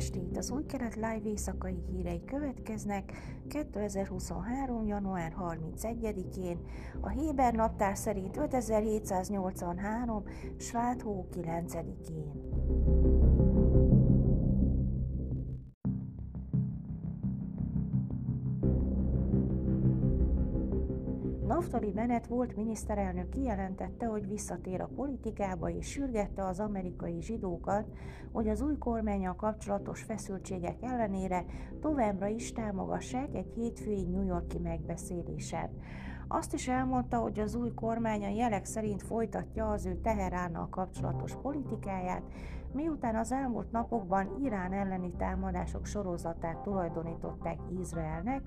estét! Az új kelet live éjszakai hírei következnek 2023. január 31-én, a Héber naptár szerint 5783. Sváthó 9-én. Naftali Bennett volt miniszterelnök kijelentette, hogy visszatér a politikába és sürgette az amerikai zsidókat, hogy az új kormányjal kapcsolatos feszültségek ellenére továbbra is támogassák egy hétfői New Yorki megbeszélésen. Azt is elmondta, hogy az új kormány a jelek szerint folytatja az ő Teheránnal kapcsolatos politikáját, miután az elmúlt napokban Irán elleni támadások sorozatát tulajdonították Izraelnek,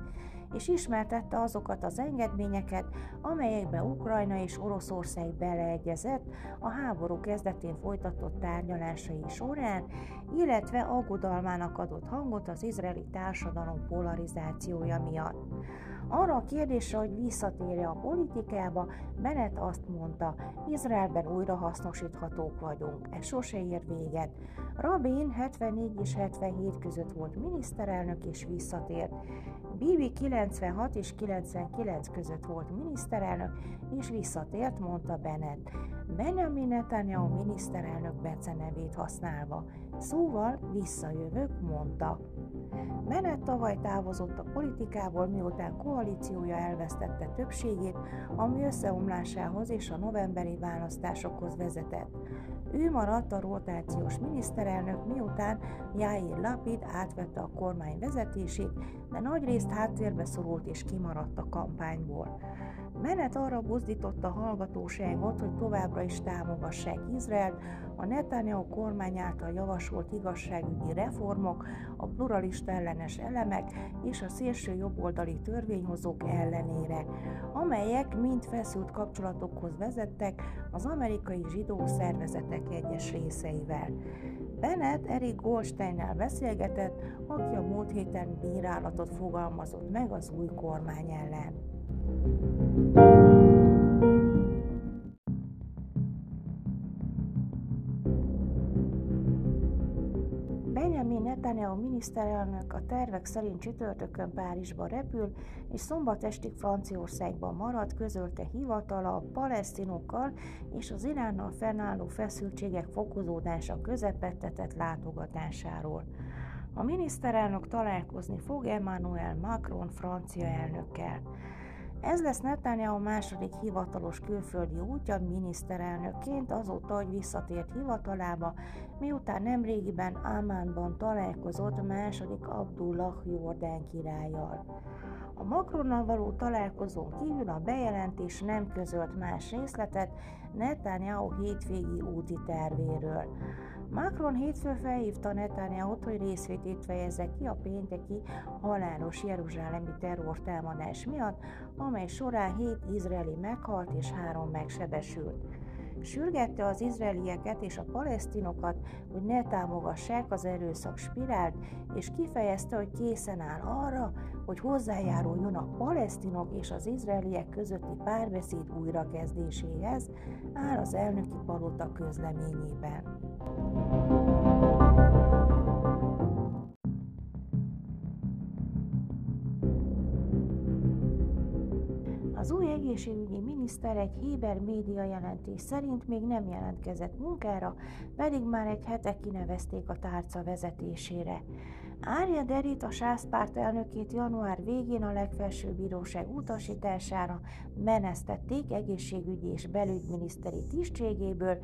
és ismertette azokat az engedményeket, amelyekbe Ukrajna és Oroszország beleegyezett a háború kezdetén folytatott tárgyalásai során, illetve aggodalmának adott hangot az izraeli társadalom polarizációja miatt. Arra a kérdésre, hogy visszatérje a politikába, Bennett azt mondta, Izraelben újra hasznosíthatók vagyunk, ez sose ér véget. Rabin 74 és 77 között volt miniszterelnök és visszatért. Bibi 96 és 99 között volt miniszterelnök és visszatért, mondta Bennett. Benjamin Netanyahu miniszterelnök becenevét használva. Szóval visszajövök, mondta. Bennett tavaly távozott a politikából, miután koalíciója elvesztette többségét, ami összeomlásához és a novemberi választásokhoz vezetett. Ő maradt a rotációs miniszterelnök, miután Jair Lapid átvette a kormány vezetését, de nagyrészt háttérbe szorult és kimaradt a kampányból. Menet arra buzdította a hallgatóságot, hogy továbbra is támogassák Izraelt, a Netanyahu kormány által javasolt igazságügyi reformok, a pluralista ellenes elemek és a szélső jobboldali törvényhozók ellenére, amelyek mind feszült kapcsolatokhoz vezettek az amerikai zsidó szervezetek egyes részeivel. Bennett Erik Goldsteinnel beszélgetett, aki a múlt héten bírálatot fogalmazott meg az új kormány ellen. Benjamin Netanyahu miniszterelnök a tervek szerint csütörtökön Párizsba repül, és szombat estig Franciaországban marad, közölte hivatala a palesztinokkal és az Iránnal fennálló feszültségek fokozódása közepette látogatásáról. A miniszterelnök találkozni fog Emmanuel Macron francia elnökkel. Ez lesz Netanyahu második hivatalos külföldi útja miniszterelnökként azóta, hogy visszatért hivatalába, miután nemrégiben Amánban találkozott második Abdullah Jordán királlyal. A Macronnal való találkozón kívül a bejelentés nem közölt más részletet Netanyahu hétvégi úti tervéről. Macron hétfő felhívta Netanyahu-t, hogy részvétét fejezze ki a pénteki halálos jeruzsálemi terrortámadás miatt, amely során hét izraeli meghalt és három megsebesült. Sürgette az izraelieket és a palesztinokat, hogy ne támogassák az erőszak spirált, és kifejezte, hogy készen áll arra, hogy hozzájáruljon a palesztinok és az izraeliek közötti párbeszéd újrakezdéséhez, áll az elnöki palota közleményében. Az új egészségügyi miniszter egy Héber média jelentés szerint még nem jelentkezett munkára, pedig már egy hete kinevezték a tárca vezetésére. Árja Derit, a sászpárt elnökét január végén a legfelsőbb bíróság utasítására menesztették egészségügyi és belügyminiszteri tisztségéből,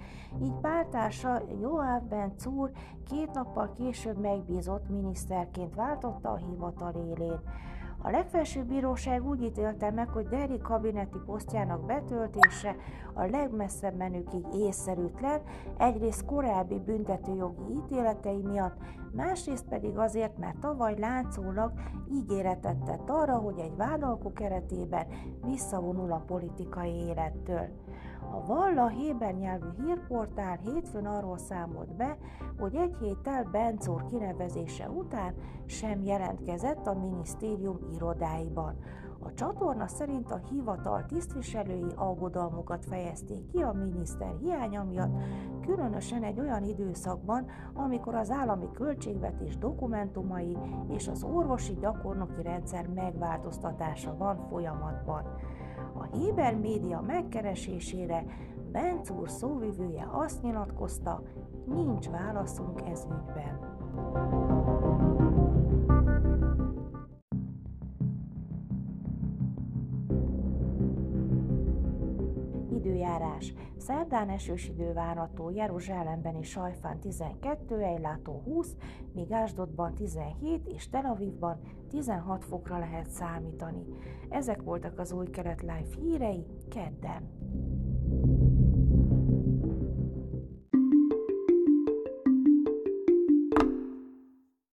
így pártársa Joab Ben Cúr két nappal később megbízott miniszterként váltotta a hivatal élén. A legfelsőbb bíróság úgy ítélte meg, hogy Derry kabineti posztjának betöltése a legmesszebb menőkig észszerűtlen, egyrészt korábbi büntetőjogi ítéletei miatt, másrészt pedig azért, mert tavaly látszólag ígéretet tett arra, hogy egy vádalkó keretében visszavonul a politikai élettől. A Valla Héber nyelvű hírportál hétfőn arról számolt be, hogy egy héttel Bencór kinevezése után sem jelentkezett a minisztérium irodáiban. A csatorna szerint a hivatal tisztviselői aggodalmukat fejezték ki a miniszter hiánya miatt, különösen egy olyan időszakban, amikor az állami költségvetés dokumentumai és az orvosi gyakornoki rendszer megváltoztatása van folyamatban. A Héber média megkeresésére Benc úr szóvivője azt nyilatkozta, nincs válaszunk ez ügyben. Időjárás. Szerdán esős idő várható, Jeruzsálemben és Sajfán 12, Ejlátó 20, míg Ásdodban 17 és Tel Avivban 16 fokra lehet számítani. Ezek voltak az új kelet live hírei kedden.